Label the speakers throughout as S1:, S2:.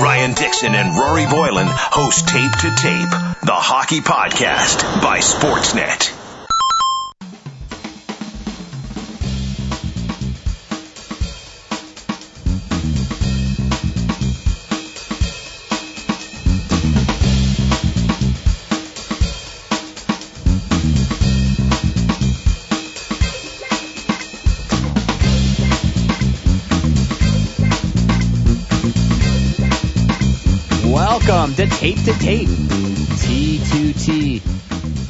S1: Ryan Dixon and Rory Boylen host Tape to Tape, the hockey podcast by Sportsnet.
S2: Tape to Tape, T2T.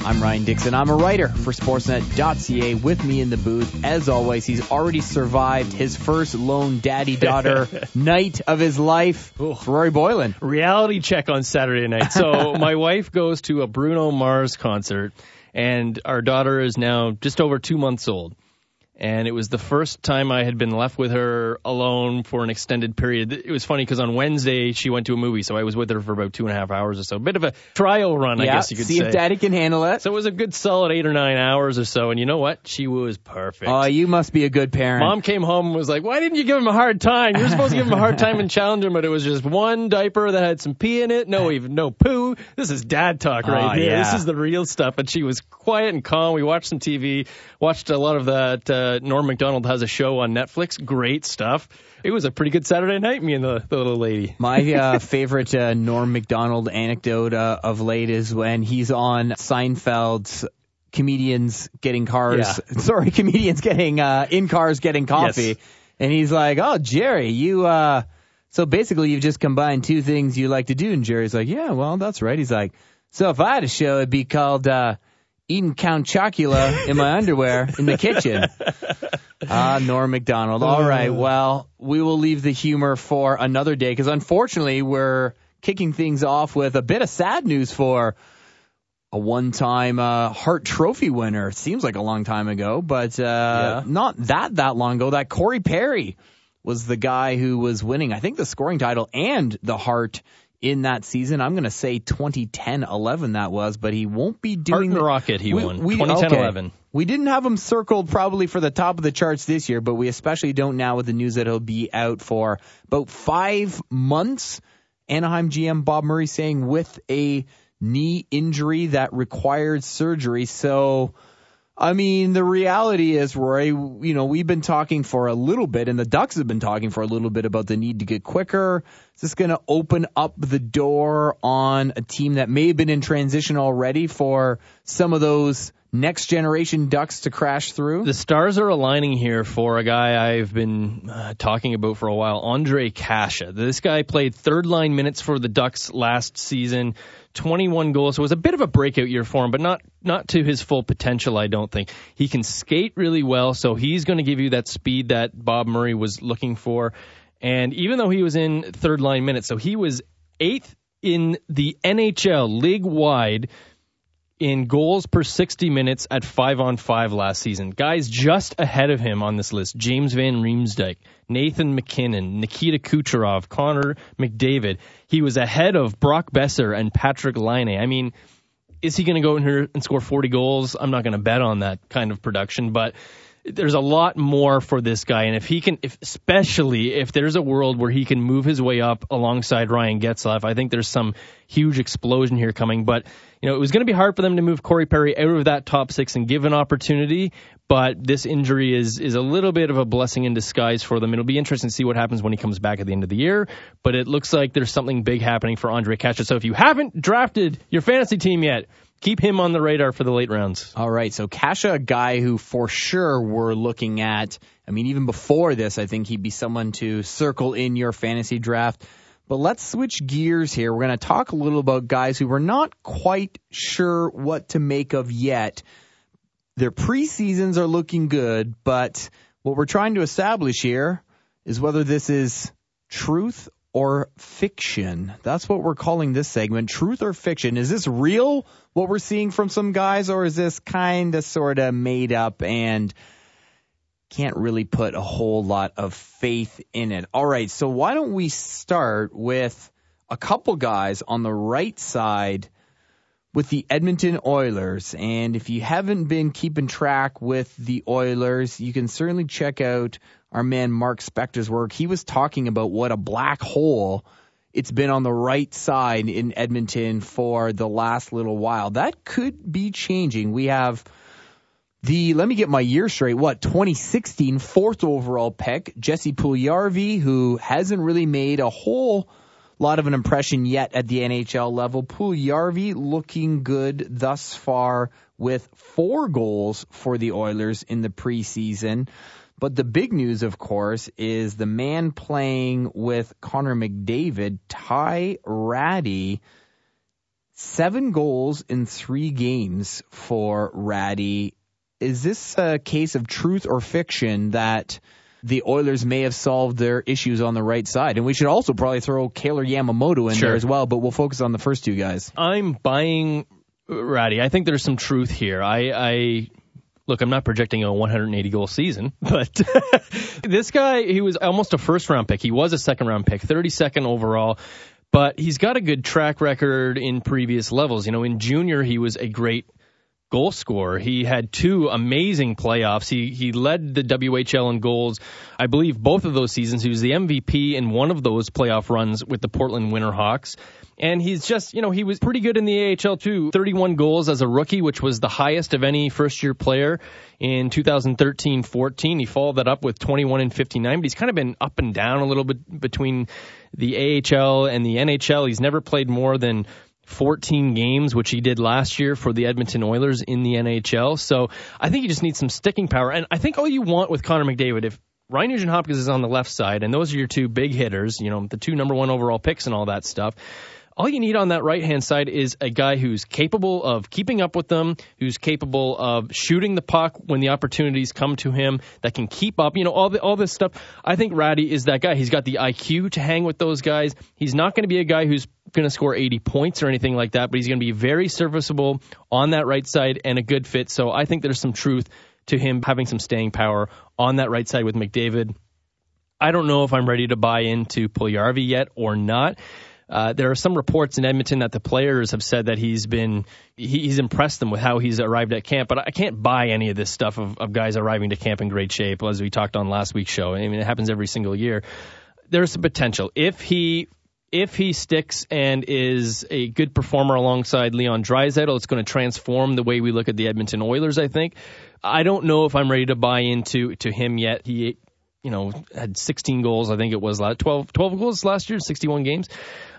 S2: I'm Ryan Dixon. I'm a writer for Sportsnet.ca. With me in the booth, as always, he's already survived his first lone daddy daughter night of his life. Rory Boylen.
S3: reality check on Saturday night. So my wife goes to a Bruno Mars concert, and our daughter is now just over two months old. And it was the first time I had been left with her alone for an extended period. It was funny because on Wednesday she went to a movie, so I was with her for about two and a half hours or so. A bit of a trial run, I guess you could
S2: see
S3: say.
S2: if daddy can handle it.
S3: so it was a good solid eight or nine hours or so. And you know what? She was perfect.
S2: Oh, you must be a good parent.
S3: Mom came home and was like, "Why didn't you give him a hard time? You're supposed to give him a hard time and challenge him, but it was just one diaper that had some pee in it. No, even no poo. This is dad talk right
S2: Oh,
S3: here.
S2: yeah.
S3: This is the real stuff." And she was quiet and calm. We watched some TV, watched a lot of that. Uh, Norm Macdonald has a show on Netflix. Great stuff. It was a pretty good Saturday night. Me and the, the little lady.
S2: My uh, favorite uh, Norm Macdonald anecdote uh, of late is when he's on Seinfeld's comedians getting cars. Sorry, comedians getting uh, in cars getting coffee,
S3: Yes.
S2: and he's like, "Oh, Jerry, you." Uh, so basically, you've just combined two things you like to do, and Jerry's like, "Yeah, well, that's right." He's like, "So if I had a show, it'd be called." Uh, Eating Count Chocula in my underwear in the kitchen. Ah, Norm Macdonald. All right. Well, we will leave the humor for another day because unfortunately we're kicking things off with a bit of sad news for a one-time uh, Hart Trophy winner. Seems like a long time ago, but uh, not that that long ago. That Corey Perry was the guy who was winning. I think the scoring title and the Hart in that season. I'm going to say 2010-11 that was, but he won't be doing the-
S3: Rocket, he
S2: we-
S3: won.
S2: we-
S3: 2010-11.
S2: okay. We didn't have him circled probably for the top of the charts this year, but we especially don't now with the news that he'll be out for about five months. Anaheim GM Bob Murray saying with a knee injury that required surgery. So, I mean, the reality is, Roy, you know, we've been talking for a little bit, and the Ducks have been talking for a little bit about the need to get quicker. Is this going to open up the door on a team that may have been in transition already for some of those next generation Ducks to crash through?
S3: The stars are aligning here for a guy I've been uh, talking about for a while, Ondrej Kase. This guy played third line minutes for the Ducks last season, 21 goals. So it was a bit of a breakout year for him, but not not to his full potential, I don't think. He can skate really well, so he's going to give you that speed that Bob Murray was looking for. And even though he was in third line minutes, so he was eighth in the NHL league wide in goals per 60 minutes at 5 on 5 last season. Guys just ahead of him on this list James Van Riemsdyk, Nathan MacKinnon, Nikita Kucherov, Connor McDavid. He was ahead of Brock Boeser and Patrik Laine. I mean, is he going to go in here and score 40 goals? I'm not going to bet on that kind of production, but there's a lot more for this guy. And if he can, if, especially if there's a world where he can move his way up alongside Ryan Getzlaf, I think there's some huge explosion here coming. But, you know, it was going to be hard for them to move Corey Perry out of that top six and give an opportunity. But this injury is, is a little bit of a blessing in disguise for them. It'll be interesting to see what happens when he comes back at the end of the year. But it looks like there's something big happening for Ondrej Kase. So if you haven't drafted your fantasy team yet, keep him on the radar for the late rounds.
S2: All right, so Kase, a guy who for sure we're looking at. I mean, even before this, I think he'd be someone to circle in your fantasy draft. But let's switch gears here. We're going to talk a little about guys who we're not quite sure what to make of yet. Their preseasons are looking good, but what we're trying to establish here is whether this is truth or fiction. That's what we're calling this segment, truth or fiction. Is this real, what we're seeing from some guys, or is this kind of sort of made up and can't really put a whole lot of faith in it? All right, so why don't we start with a couple guys on the right side with the Edmonton Oilers. And if you haven't been keeping track with the Oilers, you can certainly check out our man Mark Spector's work. He was talking about what a black hole it's been on the right side in Edmonton for the last little while. That could be changing. We have the, let me get my year straight, what, 2016 fourth overall pick, Jesse Puljujarvi, who hasn't really made a whole lot of an impression yet at the NHL level. Puljujarvi looking good thus far with four goals for the Oilers in the preseason. But the big news, of course, is the man playing with Connor McDavid, Ty Rattie. Seven goals in three games for Rattie. Is this a case of truth or fiction that the Oilers may have solved their issues on the right side? And we should also probably throw Kailer Yamamoto in
S3: Sure.
S2: there as well, but we'll focus on the first two guys.
S3: I'm buying Rattie. I think there's some truth here. I, I look, I'm not projecting a 180 goal season, but this guy, he was almost a first round pick. He was a second round pick, 32nd overall. But he's got a good track record in previous levels. You know, in junior, he was a great goal scorer. He had two amazing playoffs. He he led the WHL in goals. I believe both of those seasons. He was the MVP in one of those playoff runs with the Portland Winterhawks. And he's just, you know, he was pretty good in the AHL too. 31 goals as a rookie, which was the highest of any first year player in 2013-14. He followed that up with 21 and 59, but he's kind of been up and down a little bit between the AHL and the NHL. He's never played more than 14 games, which he did last year for the Edmonton Oilers in the NHL. So I think he just needs some sticking power. And I think all you want with Connor McDavid, if Ryan Nugent Hopkins is on the left side, and those are your two big hitters, you know, the two number one overall picks and all that stuff. All you need on that right hand side is a guy who's capable of keeping up with them, who's capable of shooting the puck when the opportunities come to him, that can keep up. You know, all the, all this stuff. I think Rattie is that guy. He's got the IQ to hang with those guys. He's not going to be a guy who's going to score 80 points or anything like that, but he's going to be very serviceable on that right side and a good fit. So I think there's some truth to him having some staying power on that right side with McDavid. I don't know if I'm ready to buy into Puljujärvi yet or not. Uh, there are some reports in Edmonton that the players have said that he's been he, he's impressed them with how he's arrived at camp, but I can't buy any of this stuff of, of guys arriving to camp in great shape, as we talked on last week's show. I mean, it happens every single year. There's some potential if he if he sticks and is a good performer alongside Leon Draisaitl, it's going to transform the way we look at the Edmonton Oilers. I think. I don't know if I'm ready to buy into to him yet. He you know, had 16 goals, I think it was, 12, 12 goals last year, 61 games.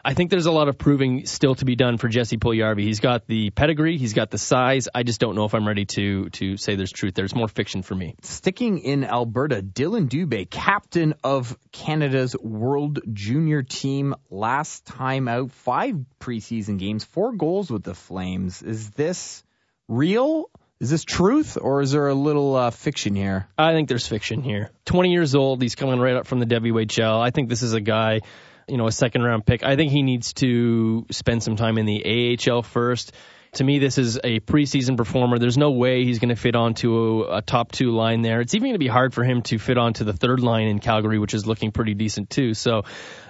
S3: I think there's a lot of proving still to be done for Jesse Puljujärvi. He's got the pedigree, he's got the size. I just don't know if I'm ready to to say there's truth. There's more fiction for me.
S2: Sticking in Alberta, Dillon Dubé, captain of Canada's World Junior team, last time out, five preseason games, four goals with the Flames. Is this real? Is this truth, or is there a little uh, fiction here?
S3: I think there's fiction here. 20 years old, he's coming right up from the WHL. I think this is a guy, you know, a second round pick. I think he needs to spend some time in the AHL first. To me, this is a preseason performer. There's no way he's going to fit onto a, a top two line there. It's even going to be hard for him to fit onto the third line in Calgary, which is looking pretty decent too. So,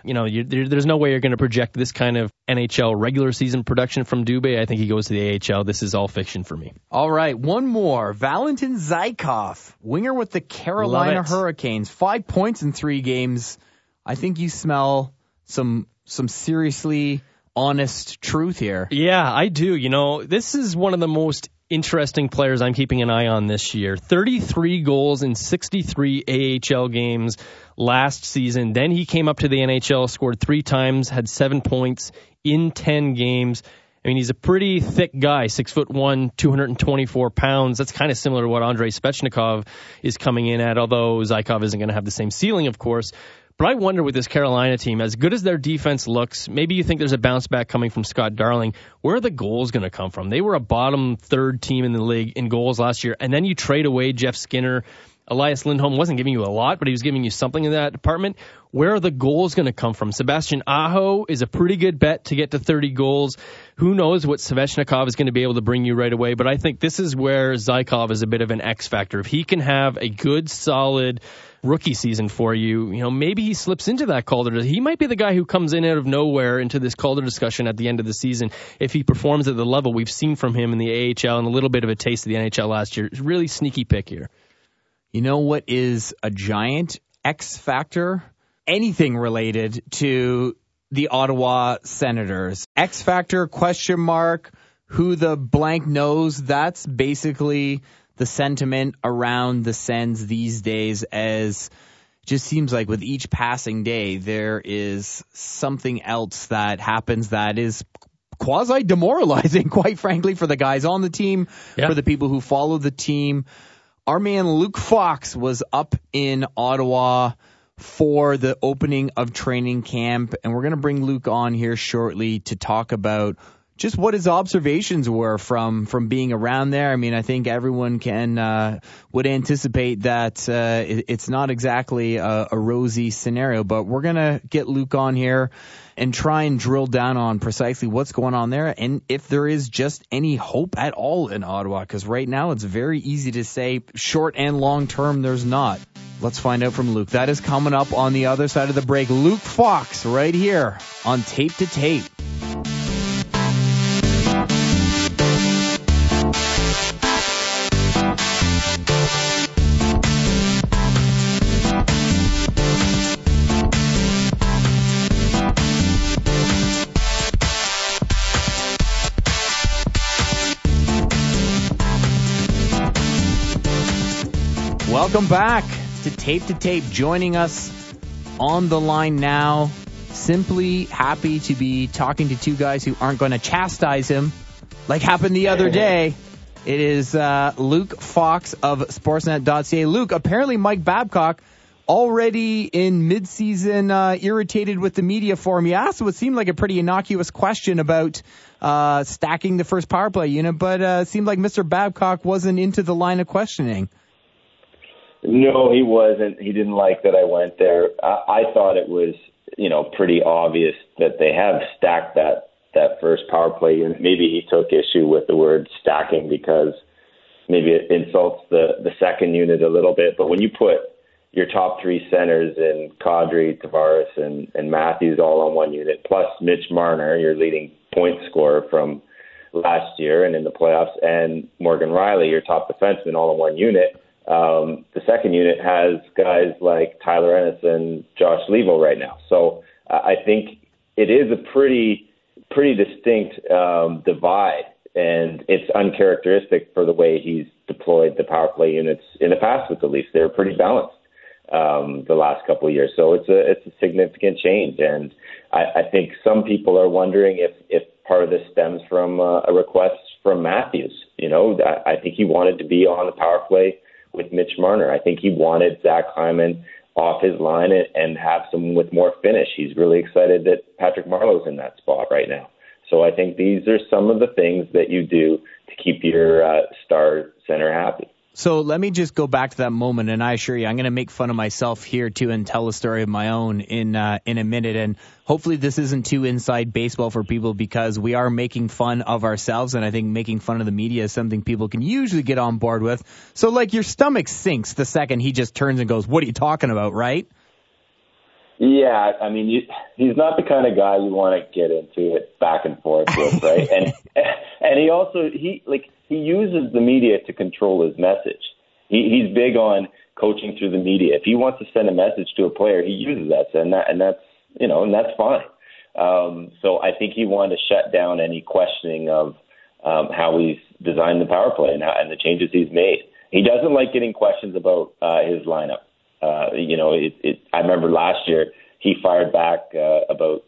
S3: you know, you, there, there's no way you're going to project this kind of NHL regular season production from Dubé. I think he goes to the AHL. This is all fiction for me.
S2: All right, one more. Valentin Zykov, winger with the Carolina Hurricanes, five points in three games. I think you smell some some seriously honest truth here.
S3: Yeah, I do. You know, this is one of the most interesting players I'm keeping an eye on this year. 33 goals in 63 AHL games last season. Then he came up to the NHL, scored three times, had seven points in 10 games. I mean, he's a pretty thick guy, six foot one, 224 pounds. That's kind of similar to what Andrei Svechnikov is coming in at, although Zykov isn't going to have the same ceiling, of course. But I wonder with this Carolina team, as good as their defense looks, maybe you think there's a bounce back coming from Scott Darling. Where are the goals going to come from? They were a bottom third team in the league in goals last year, and then you trade away Jeff Skinner. Elias Lindholm wasn't giving you a lot, but he was giving you something in that department. Where are the goals going to come from? Sebastian Aho is a pretty good bet to get to 30 goals. Who knows what Svechnikov is going to be able to bring you right away, but I think this is where Zykov is a bit of an X factor. If he can have a good, solid rookie season for you, you know, maybe he slips into that Calder. He might be the guy who comes in out of nowhere into this Calder discussion at the end of the season if he performs at the level we've seen from him in the AHL and a little bit of a taste of the NHL last year. It's Really sneaky pick here.
S2: You know what is a giant X factor? Anything related to the Ottawa Senators. X Factor question mark, who the blank knows, that's basically the sentiment around the Sens these days as just seems like with each passing day there is something else that happens that is quasi demoralizing quite frankly for the guys on the team, yeah. for the people who follow the team. Our man Luke Fox was up in Ottawa for the opening of training camp and we're going to bring Luke on here shortly to talk about just what his observations were from from being around there. I mean, I think everyone can uh, would anticipate that uh, it, it's not exactly a, a rosy scenario, but we're gonna get Luke on here and try and drill down on precisely what's going on there and if there is just any hope at all in Ottawa. Because right now it's very easy to say short and long term there's not. Let's find out from Luke. That is coming up on the other side of the break. Luke Fox right here on Tape to Tape. Welcome back to Tape to Tape. Joining us on the line now, simply happy to be talking to two guys who aren't going to chastise him like happened the other day. It is uh, Luke Fox of Sportsnet.ca. Luke, apparently Mike Babcock already in midseason uh, irritated with the media for him. He asked what seemed like a pretty innocuous question about uh, stacking the first power play unit, but uh, it seemed like Mr. Babcock wasn't into the line of questioning.
S4: No, he wasn't. He didn't like that I went there. I, I thought it was, you know, pretty obvious that they have stacked that that first power play unit. Maybe he took issue with the word stacking because maybe it insults the the second unit a little bit. But when you put your top three centers in Kadri, Tavares, and, and Matthews all on one unit, plus Mitch Marner, your leading point scorer from last year and in the playoffs, and Morgan Rielly, your top defenseman, all in one unit um, the second unit has guys like Tyler Ennis and Josh Leivo right now. So uh, I think it is a pretty pretty distinct um, divide, and it's uncharacteristic for the way he's deployed the power play units in the past with the Leafs. They're pretty balanced um, the last couple of years, so it's a it's a significant change, and I, I think some people are wondering if if part of this stems from uh, a request from Matthews. You know, I, I think he wanted to be on the power play with Mitch Marner. I think he wanted Zach Hyman off his line and, and have someone with more finish. He's really excited that Patrick Marleau's in that spot right now. So I think these are some of the things that you do to keep your uh, star center happy.
S2: So let me just go back to that moment, and I assure you, I'm going to make fun of myself here too, and tell a story of my own in uh, in a minute. And hopefully, this isn't too inside baseball for people because we are making fun of ourselves, and I think making fun of the media is something people can usually get on board with. So, like, your stomach sinks the second he just turns and goes, "What are you talking about?" Right?
S4: Yeah, I mean, you, he's not the kind of guy you want to get into it back and forth with, right? and and he also he like he uses the media to control his message. He, he's big on coaching through the media. If he wants to send a message to a player, he uses that, and that and that's you know, and that's fine. Um, so I think he wanted to shut down any questioning of um, how he's designed the power play and, how, and the changes he's made. He doesn't like getting questions about uh, his lineup. Uh, you know, it, it, I remember last year he fired back uh, about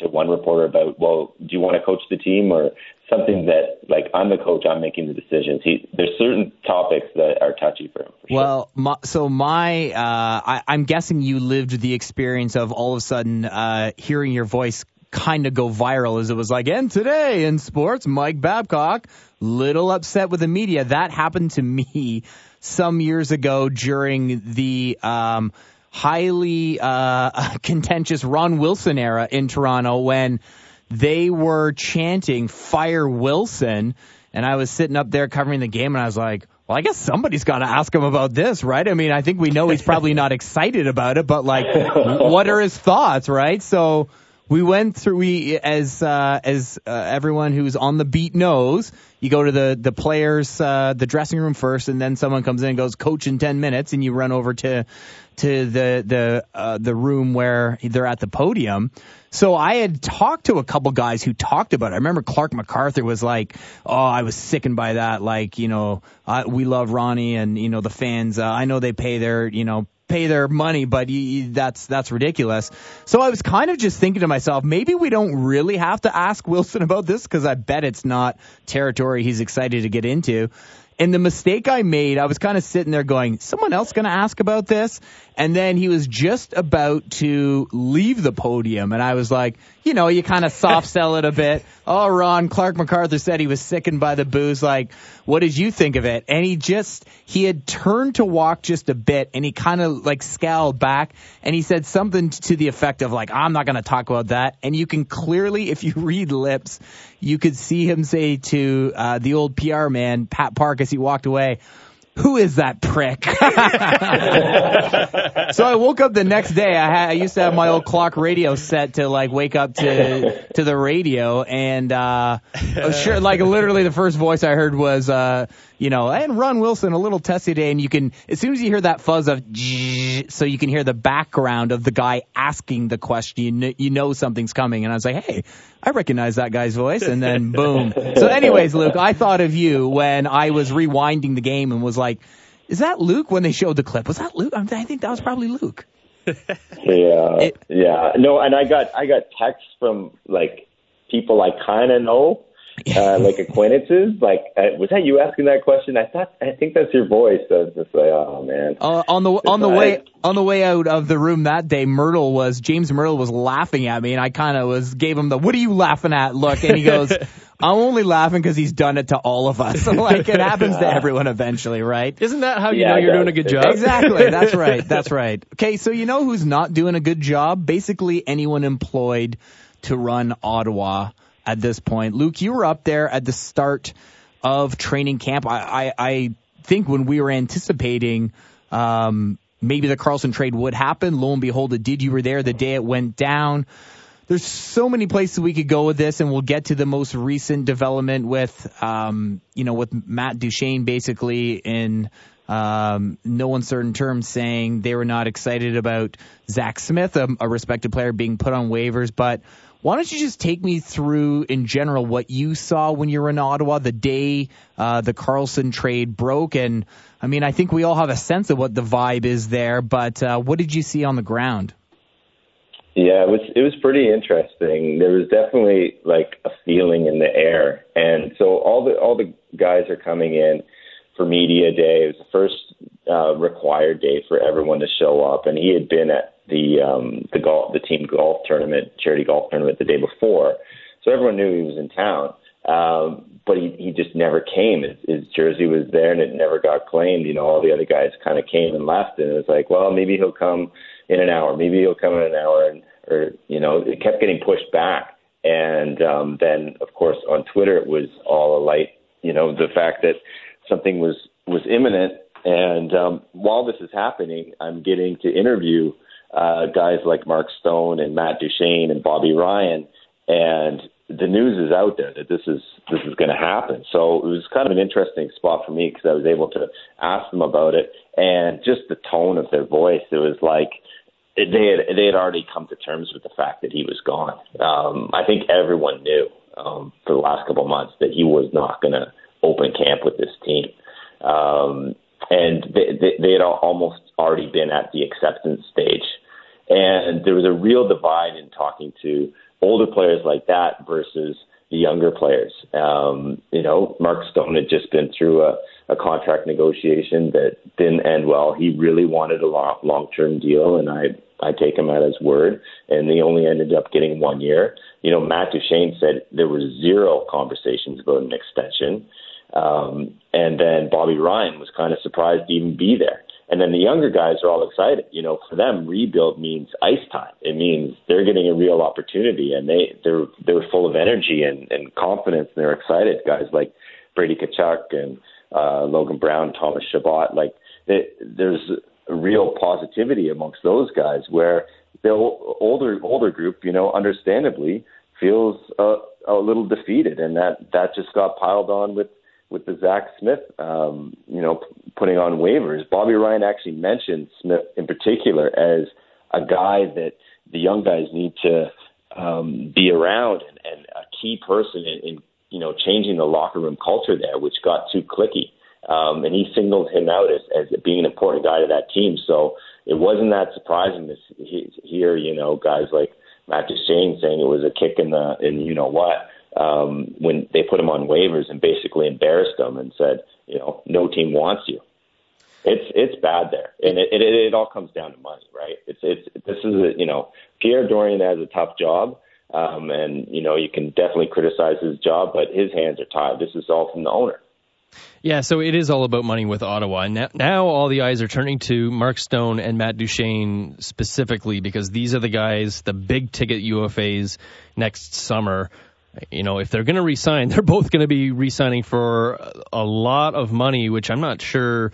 S4: to one reporter about, well, do you want to coach the team or something that like I'm the coach, I'm making the decisions. He there's certain topics that are touchy for him. For
S2: well, my, so my uh, I, I'm guessing you lived the experience of all of a sudden uh, hearing your voice kind of go viral as it was like, and today in sports, Mike Babcock, little upset with the media. That happened to me some years ago during the um, highly uh, contentious Ron Wilson era in Toronto when they were chanting "Fire Wilson," and I was sitting up there covering the game, and I was like, "Well, I guess somebody's got to ask him about this, right?" I mean, I think we know he's probably not excited about it, but like, what are his thoughts, right? So, we went through we as uh, as uh, everyone who's on the beat knows you go to the the players uh, the dressing room first and then someone comes in and goes coach in 10 minutes and you run over to to the the uh, the room where they're at the podium so I had talked to a couple guys who talked about it. I remember Clark MacArthur was like, "Oh, I was sickened by that. Like, you know, I, we love Ronnie, and you know the fans. Uh, I know they pay their, you know, pay their money, but you, that's that's ridiculous. So I was kind of just thinking to myself, maybe we don't really have to ask Wilson about this because I bet it's not territory he's excited to get into. And the mistake I made, I was kind of sitting there going, someone else going to ask about this? And then he was just about to leave the podium. And I was like, you know, you kind of soft sell it a bit. Oh, Ron, Clark MacArthur said he was sickened by the boos. Like, what did you think of it? And he just, he had turned to walk just a bit and he kind of like scowled back and he said something to the effect of like, I'm not going to talk about that. And you can clearly, if you read lips, you could see him say to uh, the old PR man, Pat Park, as he walked away, who is that prick? so I woke up the next day. I, had, I used to have my old clock radio set to like wake up to to the radio, and uh, sure, like literally the first voice I heard was, uh, you know, and Ron Wilson a little testy day, and you can as soon as you hear that fuzz of, so you can hear the background of the guy asking the question, you know, you know something's coming, and I was like, hey, I recognize that guy's voice, and then boom. So, anyways, Luke, I thought of you when I was rewinding the game and was like, is that Luke when they showed the clip? Was that Luke? I think that was probably Luke.
S4: yeah, it, yeah. No, and I got I got texts from like people I kind of know uh, like acquaintances. Like, uh, was that you asking that question? I thought, I think that's your voice. So it's just like, oh man.
S2: Uh, on the on the way on the way out of the room that day, Mirtle was James Mirtle was laughing at me, and I kind of was gave him the "What are you laughing at?" look, and he goes. I'm only laughing because he's done it to all of us. like it happens to everyone eventually, right?
S3: Isn't that how you yeah, know you're doing a good job?
S2: Exactly. That's right. That's right. Okay, so you know who's not doing a good job? Basically, anyone employed to run Ottawa at this point. Luke, you were up there at the start of training camp. I, I, I think when we were anticipating um, maybe the Karlsson trade would happen, lo and behold, it did. You were there the day it went down. There's so many places we could go with this, and we'll get to the most recent development with, um, you know, with Matt Duchene basically in um, no uncertain terms saying they were not excited about Zack Smith, a, a respected player, being put on waivers. But why don't you just take me through in general what you saw when you were in Ottawa the day uh, the Karlsson trade broke? And I mean, I think we all have a sense of what the vibe is there, but uh, what did you see on the ground?
S4: Yeah, it was it was pretty interesting. There was definitely like a feeling in the air, and so all the all the guys are coming in for media day. It was the first uh, required day for everyone to show up, and he had been at the um, the golf the team golf tournament, charity golf tournament the day before. So everyone knew he was in town, um, but he he just never came. His, his jersey was there and it never got claimed. You know, all the other guys kind of came and left, and it was like, well, maybe he'll come in an hour, maybe he'll come in an hour, and or you know, it kept getting pushed back. And um, then, of course, on Twitter, it was all alight. You know, the fact that something was was imminent. And um, while this is happening, I'm getting to interview uh, guys like Mark Stone and Matt Duchene and Bobby Ryan, and the news is out there that this is this is going to happen. So it was kind of an interesting spot for me because I was able to ask them about it, and just the tone of their voice. It was like they had they had already come to terms with the fact that he was gone. Um, I think everyone knew um, for the last couple of months that he was not going to open camp with this team. Um, and they, they, they had almost already been at the acceptance stage and there was a real divide in talking to older players like that versus the younger players. Um, you know, Mark Stone had just been through a, a contract negotiation that didn't end well. He really wanted a long term deal, and I I take him at his word. And they only ended up getting one year. You know, Matt Duchene said there was zero conversations about an extension. Um, and then Bobby Ryan was kind of surprised to even be there. And then the younger guys are all excited. You know, for them, rebuild means ice time. It means they're getting a real opportunity, and they they're they're full of energy and, and confidence. And they're excited. Guys like Brady Tkachuk and uh, Logan Brown, Thomas Chabot. Like they, there's real positivity amongst those guys. Where the older older group, you know, understandably feels a, a little defeated, and that that just got piled on with with the Zack Smith, um, you know, putting on waivers. Bobby Ryan actually mentioned Smith in particular as a guy that the young guys need to um, be around and, and a key person in, in you know changing the locker room culture there, which got too cliquey. Um, and he singled him out as, as being an important guy to that team. So it wasn't that surprising to hear, you know, guys like Matt Duchene saying it was a kick in the in you know what um, when they put him on waivers and basically embarrassed him and said, you know, no team wants you. It's it's bad there, and it, it it all comes down to money, right? It's it's this is a, you know Pierre Dorion has a tough job, um, and you know you can definitely criticize his job, but his hands are tied. This is all from the owner.
S3: Yeah, so it is all about money with Ottawa. Now, now all the eyes are turning to Mark Stone and Matt Duchene specifically because these are the guys, the big ticket UFAs next summer. You know, if they're going to resign, they're both going to be resigning for a lot of money, which I'm not sure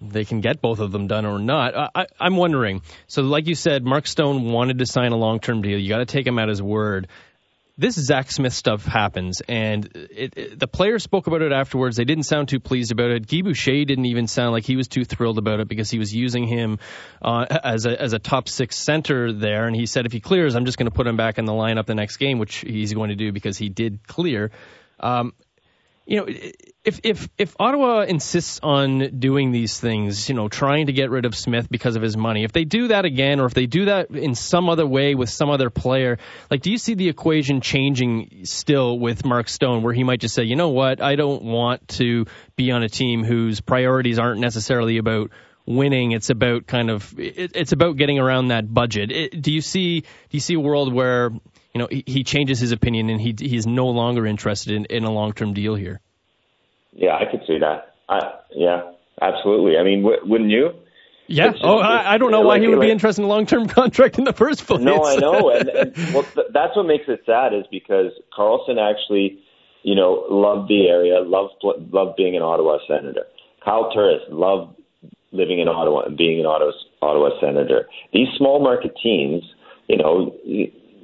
S3: they can get both of them done or not. I, am wondering. So, like you said, Mark Stone wanted to sign a long term deal. You got to take him at his word this Zack Smith stuff happens, and it, it, the players spoke about it afterwards. They didn't sound too pleased about it. Guy Boucher didn't even sound like he was too thrilled about it because he was using him uh, as a as a top six center there, and he said if he clears, I'm just going to put him back in the lineup the next game, which he's going to do because he did clear. Um, you know, if if if Ottawa insists on doing these things, you know, trying to get rid of Smith because of his money, if they do that again, or if they do that in some other way with some other player, like, do you see the equation changing still with Mark Stone, where he might just say, you know what, I don't want to be on a team whose priorities aren't necessarily about winning. It's about kind of it, it's about getting around that budget. It, do you see do you see a world where you know, he, he changes his opinion and he he's no longer interested in, in a long term deal here.
S4: Yeah, I could see that. I, yeah, absolutely. I mean, w- wouldn't you?
S3: Yeah. Oh, just, oh, I, I don't know why like, he would like, be interested in a long-term contract in the first place.
S4: No, I know, and, and well, th- that's what makes it sad is because Karlsson actually, you know, loved the area, loved loved being an Ottawa senator. Kyle Turris loved living in Ottawa and being an Ottawa Ottawa senator. These small market teams, you know,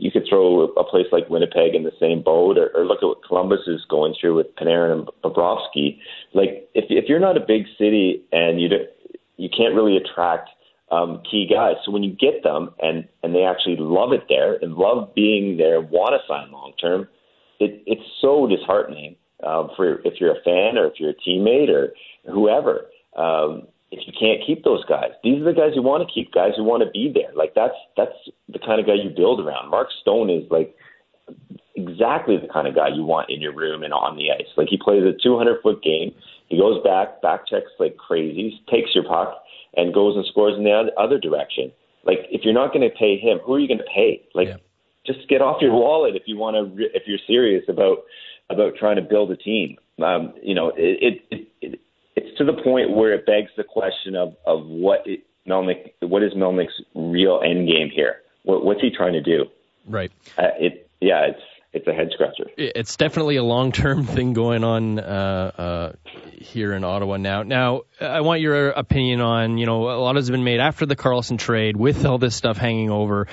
S4: you could throw a place like Winnipeg in the same boat, or, or look at what Columbus is going through with Panarin and Bobrovsky. Like, if if you're not a big city and you do, you can't really attract um, key guys, so when you get them and and they actually love it there and love being there, want to sign long term, it it's so disheartening um, for if you're a fan or if you're a teammate or whoever. Um, if you can't keep those guys. These are the guys you want to keep, guys who want to be there. Like that's that's the kind of guy you build around. Mark Stone is like exactly the kind of guy you want in your room and on the ice. Like he plays a 200 foot game. He goes back, back checks like crazy, takes your puck, and goes and scores in the other direction. Like if you're not going to pay him, who are you going to pay? Like yeah. just get off your wallet if you want to. If you're serious about about trying to build a team. Um, you know, it, it, to the point where it begs the question of of what it, Melnyk, what is Melnyk's real end game here? What, what's he trying to do?
S3: Right.
S4: Uh, it yeah, it's it's a head scratcher.
S3: It's definitely a long term thing going on uh, uh, here in Ottawa now. Now, I want your opinion on you know a lot has been made after the Karlsson trade with all this stuff hanging over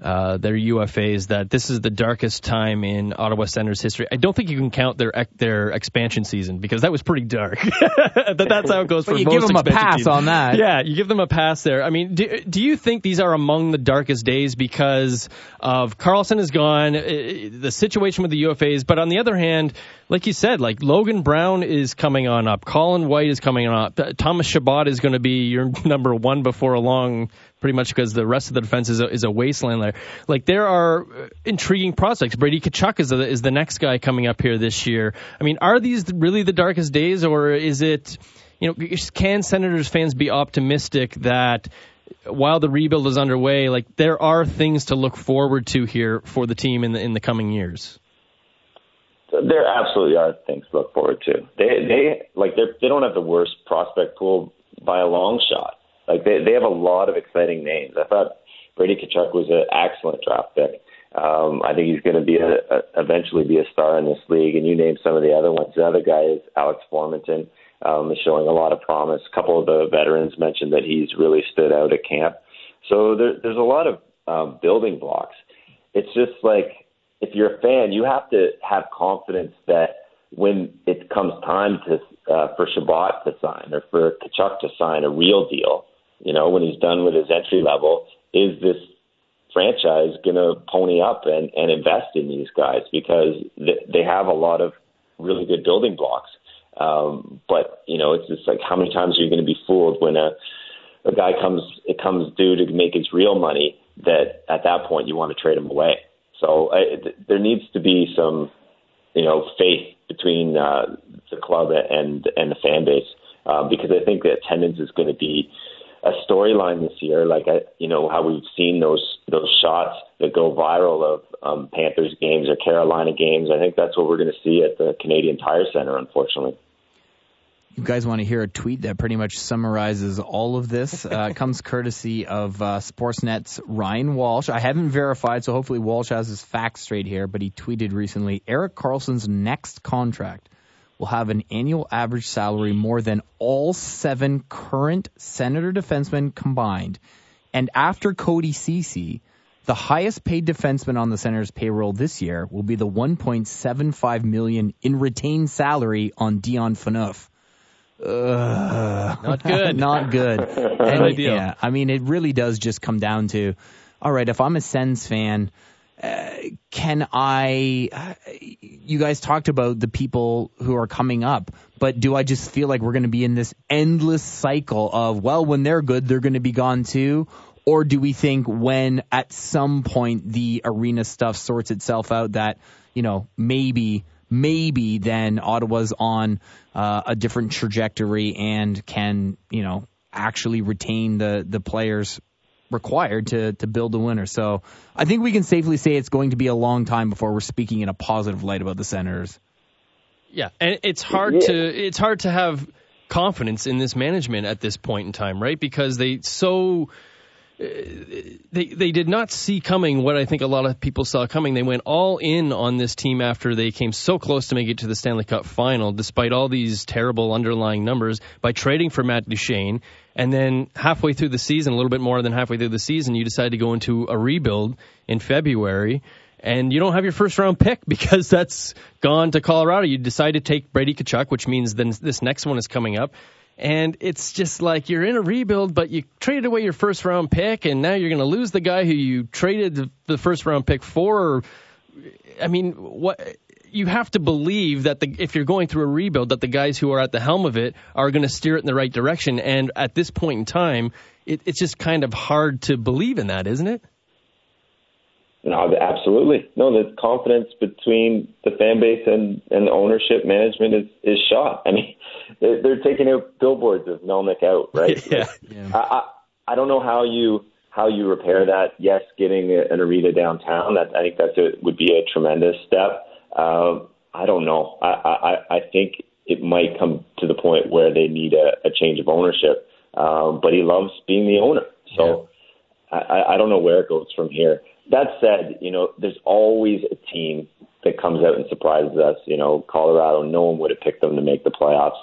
S3: uh, their UFAs that this is the darkest time in Ottawa Senators history. I don't think you can count their their expansion season because that was pretty dark. but that's how it goes for
S2: you
S3: most
S2: give them a pass
S3: teams.
S2: on that.
S3: Yeah, you give them a pass there. I mean, do, do you think these are among the darkest days because of Karlsson is gone, uh, the situation with the UFAs, but on the other hand, like you said, like Logan Brown is coming on up, Colin White is coming on up, Thomas Chabot is going to be your number one before long pretty much because the rest of the defense is a, is a wasteland there. Like there are uh, intriguing prospects. Brady Tkachuk is the, is the next guy coming up here this year. I mean, are these really the darkest days, or is it? You know, can Senators fans be optimistic that while the rebuild is underway, like there are things to look forward to here for the team in the in the coming years?
S4: There absolutely are things to look forward to. They they like they they don't have the worst prospect pool by a long shot. Like they they have a lot of exciting names. I thought Brady Tkachuk was an excellent draft pick. Um, I think he's going to be a, a, eventually be a star in this league. And you name some of the other ones. The other guy is Alex Formenton. Um, is showing a lot of promise. A couple of the veterans mentioned that he's really stood out at camp. So there, there's a lot of um, building blocks. It's just like if you're a fan, you have to have confidence that when it comes time to uh, for Chabot to sign or for Tkachuk to sign a real deal, you know, when he's done with his entry level, is this franchise going to pony up and, and invest in these guys because th- they have a lot of really good building blocks. Um, but you know, it's just like how many times are you going to be fooled when a a guy comes it comes due to make his real money that at that point you want to trade him away. So I, th- there needs to be some you know faith between uh, the club and and the fan base uh, because I think the attendance is going to be a storyline this year, like I, you know how we've seen those those shots that go viral of um, Panthers games or Carolina games. I think that's what we're going to see at the Canadian Tire Center, unfortunately.
S2: You guys want to hear a tweet that pretty much summarizes all of this? Uh, comes courtesy of uh, Sportsnet's Ryan Walsh. I haven't verified, so hopefully Walsh has his facts straight here, but he tweeted recently Erik Karlsson's next contract will have an annual average salary more than all seven current Senator defensemen combined. And after Cody Ceci, the highest paid defenseman on the Senators payroll this year will be the 1.75 million in retained salary on Dion Phaneuf.
S3: Uh, not good.
S2: not good. and, yeah, I mean, it really does just come down to, all right, if I'm a Sens fan, uh, can I? Uh, you guys talked about the people who are coming up, but do I just feel like we're going to be in this endless cycle of well, when they're good, they're going to be gone too? Or do we think when at some point the arena stuff sorts itself out that you know maybe maybe then Ottawa's on uh, a different trajectory and can you know actually retain the the players required to to build a winner. So I think we can safely say it's going to be a long time before we're speaking in a positive light about the Senators.
S3: Yeah, and it's hard yeah. to it's hard to have confidence in this management at this point in time, right? Because they so they they did not see coming what I think a lot of people saw coming. They went all in on this team after they came so close to make it to the Stanley Cup final, despite all these terrible underlying numbers, by trading for Matt Duchene. And then halfway through the season, a little bit more than halfway through the season, you decide to go into a rebuild in February. And you don't have your first round pick because that's gone to Colorado. You decide to take Brady Tkachuk, which means then this next one is coming up. And it's just like you're in a rebuild, but you traded away your first round pick, and now you're going to lose the guy who you traded the first round pick for. I mean, what you have to believe that the, if you're going through a rebuild, that the guys who are at the helm of it are going to steer it in the right direction. And at this point in time, it, it's just kind of hard to believe in that, isn't it?
S4: No, absolutely. No, the confidence between the fan base and, and the ownership management is, is shot. I mean, they're, they're taking out billboards of Melnyk out, right?
S3: yeah. yeah.
S4: I, I, I don't know how you how you repair that. Yes, getting an arena downtown. That I think that's a, would be a tremendous step. Um, I don't know. I, I I think it might come to the point where they need a, a change of ownership. Um, but he loves being the owner, so yeah. I, I don't know where it goes from here. That said, you know, there's always a team that comes out and surprises us. You know, Colorado, no one would have picked them to make the playoffs.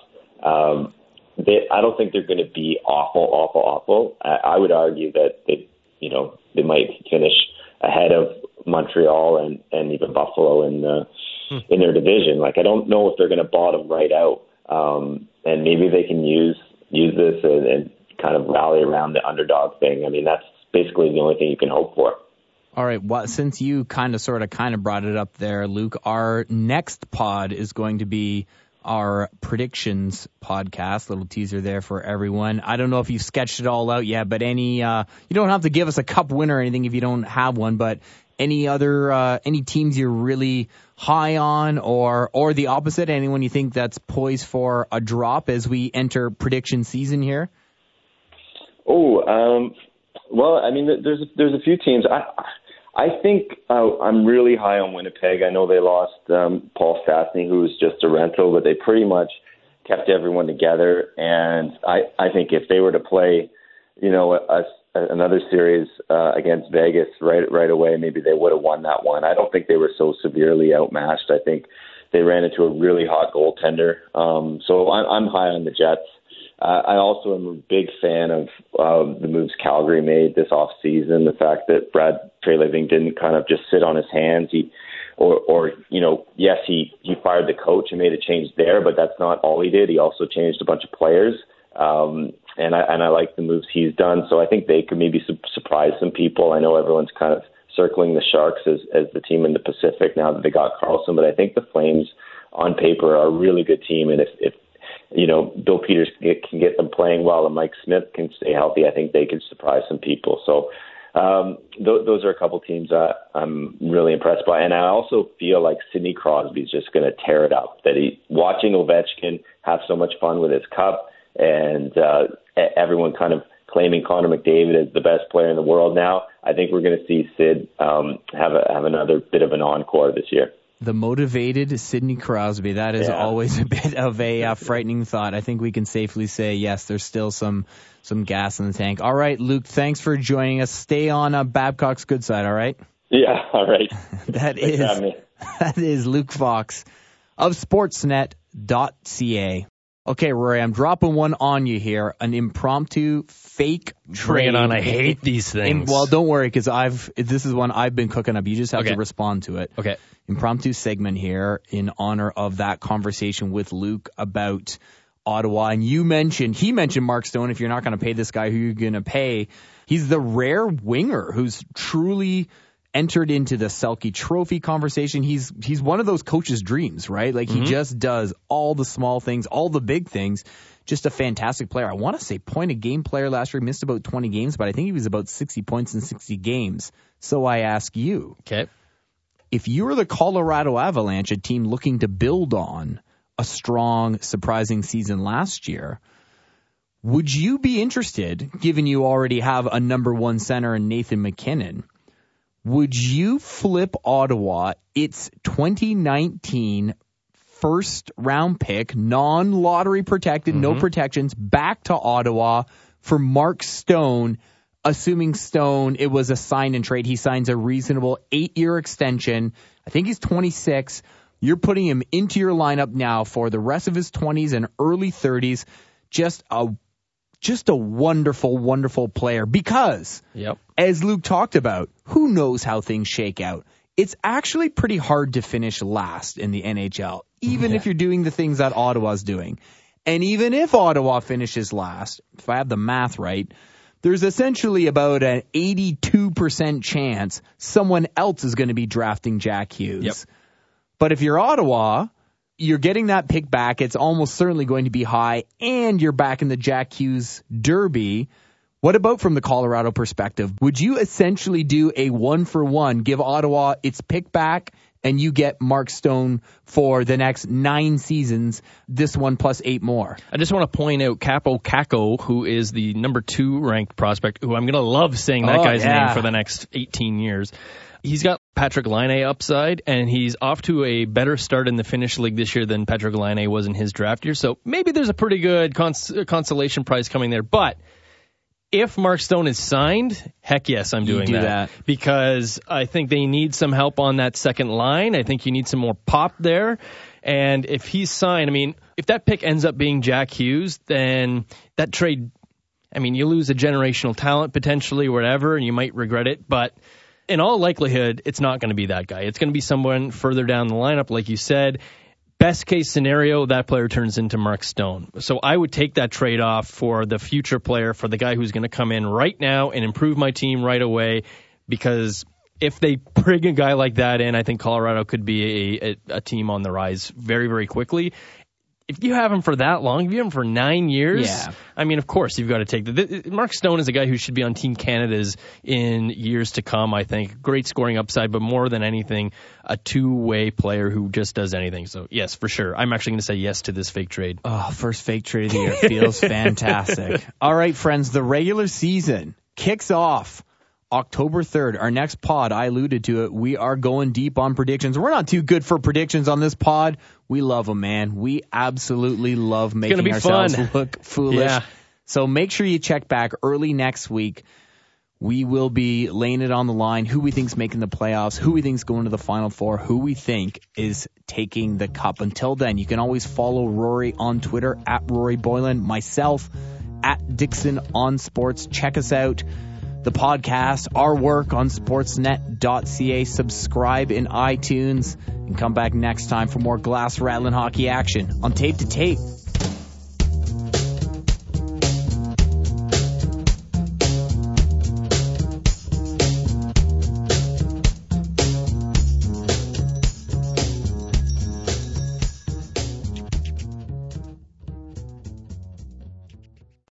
S4: Um, they, I don't think they're going to be awful, awful, awful. I, I would argue that they, you know, they might finish ahead of Montreal and and even Buffalo in the hmm. in their division. Like I don't know if they're going to bottom right out, um, and maybe they can use use this and, and kind of rally around the underdog thing. I mean, that's basically the only thing you can hope for.
S2: All right. Well, since you kind of, sort of, kind of brought it up there, Luke, our next pod is going to be our predictions podcast. Little teaser there for everyone. I don't know if you've sketched it all out yet, but any, uh, you don't have to give us a cup winner or anything if you don't have one, but any other, uh, any teams you're really high on or, or the opposite? Anyone you think that's poised for a drop as we enter prediction season here?
S4: Oh, um, well, I mean, there's, there's a few teams. I, I think uh, I'm really high on Winnipeg. I know they lost um, Paul Stastny, who was just a rental, but they pretty much kept everyone together. And I, I think if they were to play, you know, a, a, another series uh, against Vegas right right away, maybe they would have won that one. I don't think they were so severely outmatched. I think they ran into a really hot goaltender. Um, so I'm, I'm high on the Jets. Uh, I also am a big fan of uh, the moves Calgary made this off season. The fact that Brad Treliving didn't kind of just sit on his hands. He or, or you know, yes, he he fired the coach and made a change there, but that's not all he did. He also changed a bunch of players, um, and I and I like the moves he's done. So I think they could maybe su- surprise some people. I know everyone's kind of circling the Sharks as as the team in the Pacific now that they got Karlsson, but I think the Flames on paper are a really good team, and if if you know Bill Peters can get, them playing well and Mike Smith can stay healthy, I think they can surprise some people. So um, th- those are a couple teams that I'm really impressed by, and I also feel like Sidney Crosby is just going to tear it up. That he watching Ovechkin have so much fun with his cup, and uh, everyone kind of claiming Connor McDavid as the best player in the world now. I think we're going to see Sid um, have a, have another bit of an encore this year
S2: the motivated Sidney Crosby. That is yeah. always a bit of a uh, frightening thought. I think we can safely say yes. There's still some some gas in the tank. All right, Luke. Thanks for joining us. Stay on uh, Babcock's good side. All right.
S4: Yeah. All right.
S2: that is that is Luke Fox of Sportsnet.ca. Okay, Rory, I'm dropping one on you here. An impromptu fake trade.
S3: Bring it on. I hate these things.
S2: well, don't worry, because I've this is one I've been cooking up. You just have
S3: okay.
S2: to respond to it.
S3: Okay.
S2: Impromptu segment here in honor of that conversation with Luke about Ottawa. And you mentioned he mentioned Mark Stone. If you're not going to pay this guy, who you're going to pay? He's the rare winger who's truly entered into the Selke Trophy conversation. He's he's one of those coaches' dreams, right? Like he mm-hmm. just does all the small things, all the big things. Just a fantastic player. I want to say point a game player last year. Missed about 20 games, but I think he was about 60 points in 60 games. So I ask you,
S3: okay,
S2: if you were the Colorado Avalanche, a team looking to build on a strong, surprising season last year. Would you be interested, given you already have a number one center in Nathan MacKinnon, would you flip Ottawa its 2019 first round pick, non lottery protected, mm-hmm. no protections, back to Ottawa for Mark Stone, assuming Stone, it was a sign and trade. He signs a reasonable eight year extension. I think he's 26. You're putting him into your lineup now for the rest of his 20s and early 30s. Just a just a wonderful, wonderful player because,
S3: yep.
S2: as Luke talked about, who knows how things shake out? It's actually pretty hard to finish last in the NHL, even yeah. if you're doing the things that Ottawa's doing. And even if Ottawa finishes last, if I have the math right, there's essentially about an 82% chance someone else is going to be drafting Jack Hughes.
S3: Yep.
S2: But if you're Ottawa, you're getting that pick back. It's almost certainly going to be high, and you're back in the Jack Hughes Derby. What about from the Colorado perspective? Would you essentially do a one for one, give Ottawa its pick back, and you get Mark Stone for the next nine seasons, this one plus eight more?
S3: I just want to point out Kaapo Kakko, who is the number two ranked prospect, who I'm going to love saying that
S2: oh,
S3: guy's
S2: yeah.
S3: name for the next 18 years. He's got Patrik Laine upside, and he's off to a better start in the Finnish league this year than Patrik Laine was in his draft year. So maybe there's a pretty good cons- consolation prize coming there. But if Mark Stone is signed, heck yes, I'm doing
S2: do
S3: that.
S2: that.
S3: because I think they need some help on that second line. I think you need some more pop there. And if he's signed, I mean, if that pick ends up being Jack Hughes, then that trade, I mean, you lose a generational talent potentially, whatever, and you might regret it. But in all likelihood, it's not going to be that guy. It's going to be someone further down the lineup, like you said. Best case scenario, that player turns into Mark Stone. So I would take that trade off for the future player, for the guy who's going to come in right now and improve my team right away. Because if they bring a guy like that in, I think Colorado could be a, a, a team on the rise very, very quickly if you have him for that long, if you have him for nine years,
S2: yeah.
S3: I mean, of course you've got to take the. Mark Stone is a guy who should be on Team Canada's in years to come. I think great scoring upside, but more than anything, a two-way player who just does anything. So yes, for sure, I'm actually going to say yes to this fake trade.
S2: Oh, first fake trade of the year feels fantastic. All right, friends, the regular season kicks off October 3rd, our next pod, I alluded to it. We are going deep on predictions. We're not too good for predictions on this pod. We love them, man. We absolutely love making ourselves
S3: fun.
S2: look foolish.
S3: Yeah.
S2: So make sure you check back early next week. We will be laying it on the line. Who we think's making the playoffs, who we think's going to the final four, who we think is taking the cup. Until then, you can always follow Rory on Twitter at Rory Boylen, myself at Dixon on Sports. Check us out the podcast, our work on sportsnet.ca. Subscribe in iTunes and come back next time for more glass rattling hockey action on tape to tape.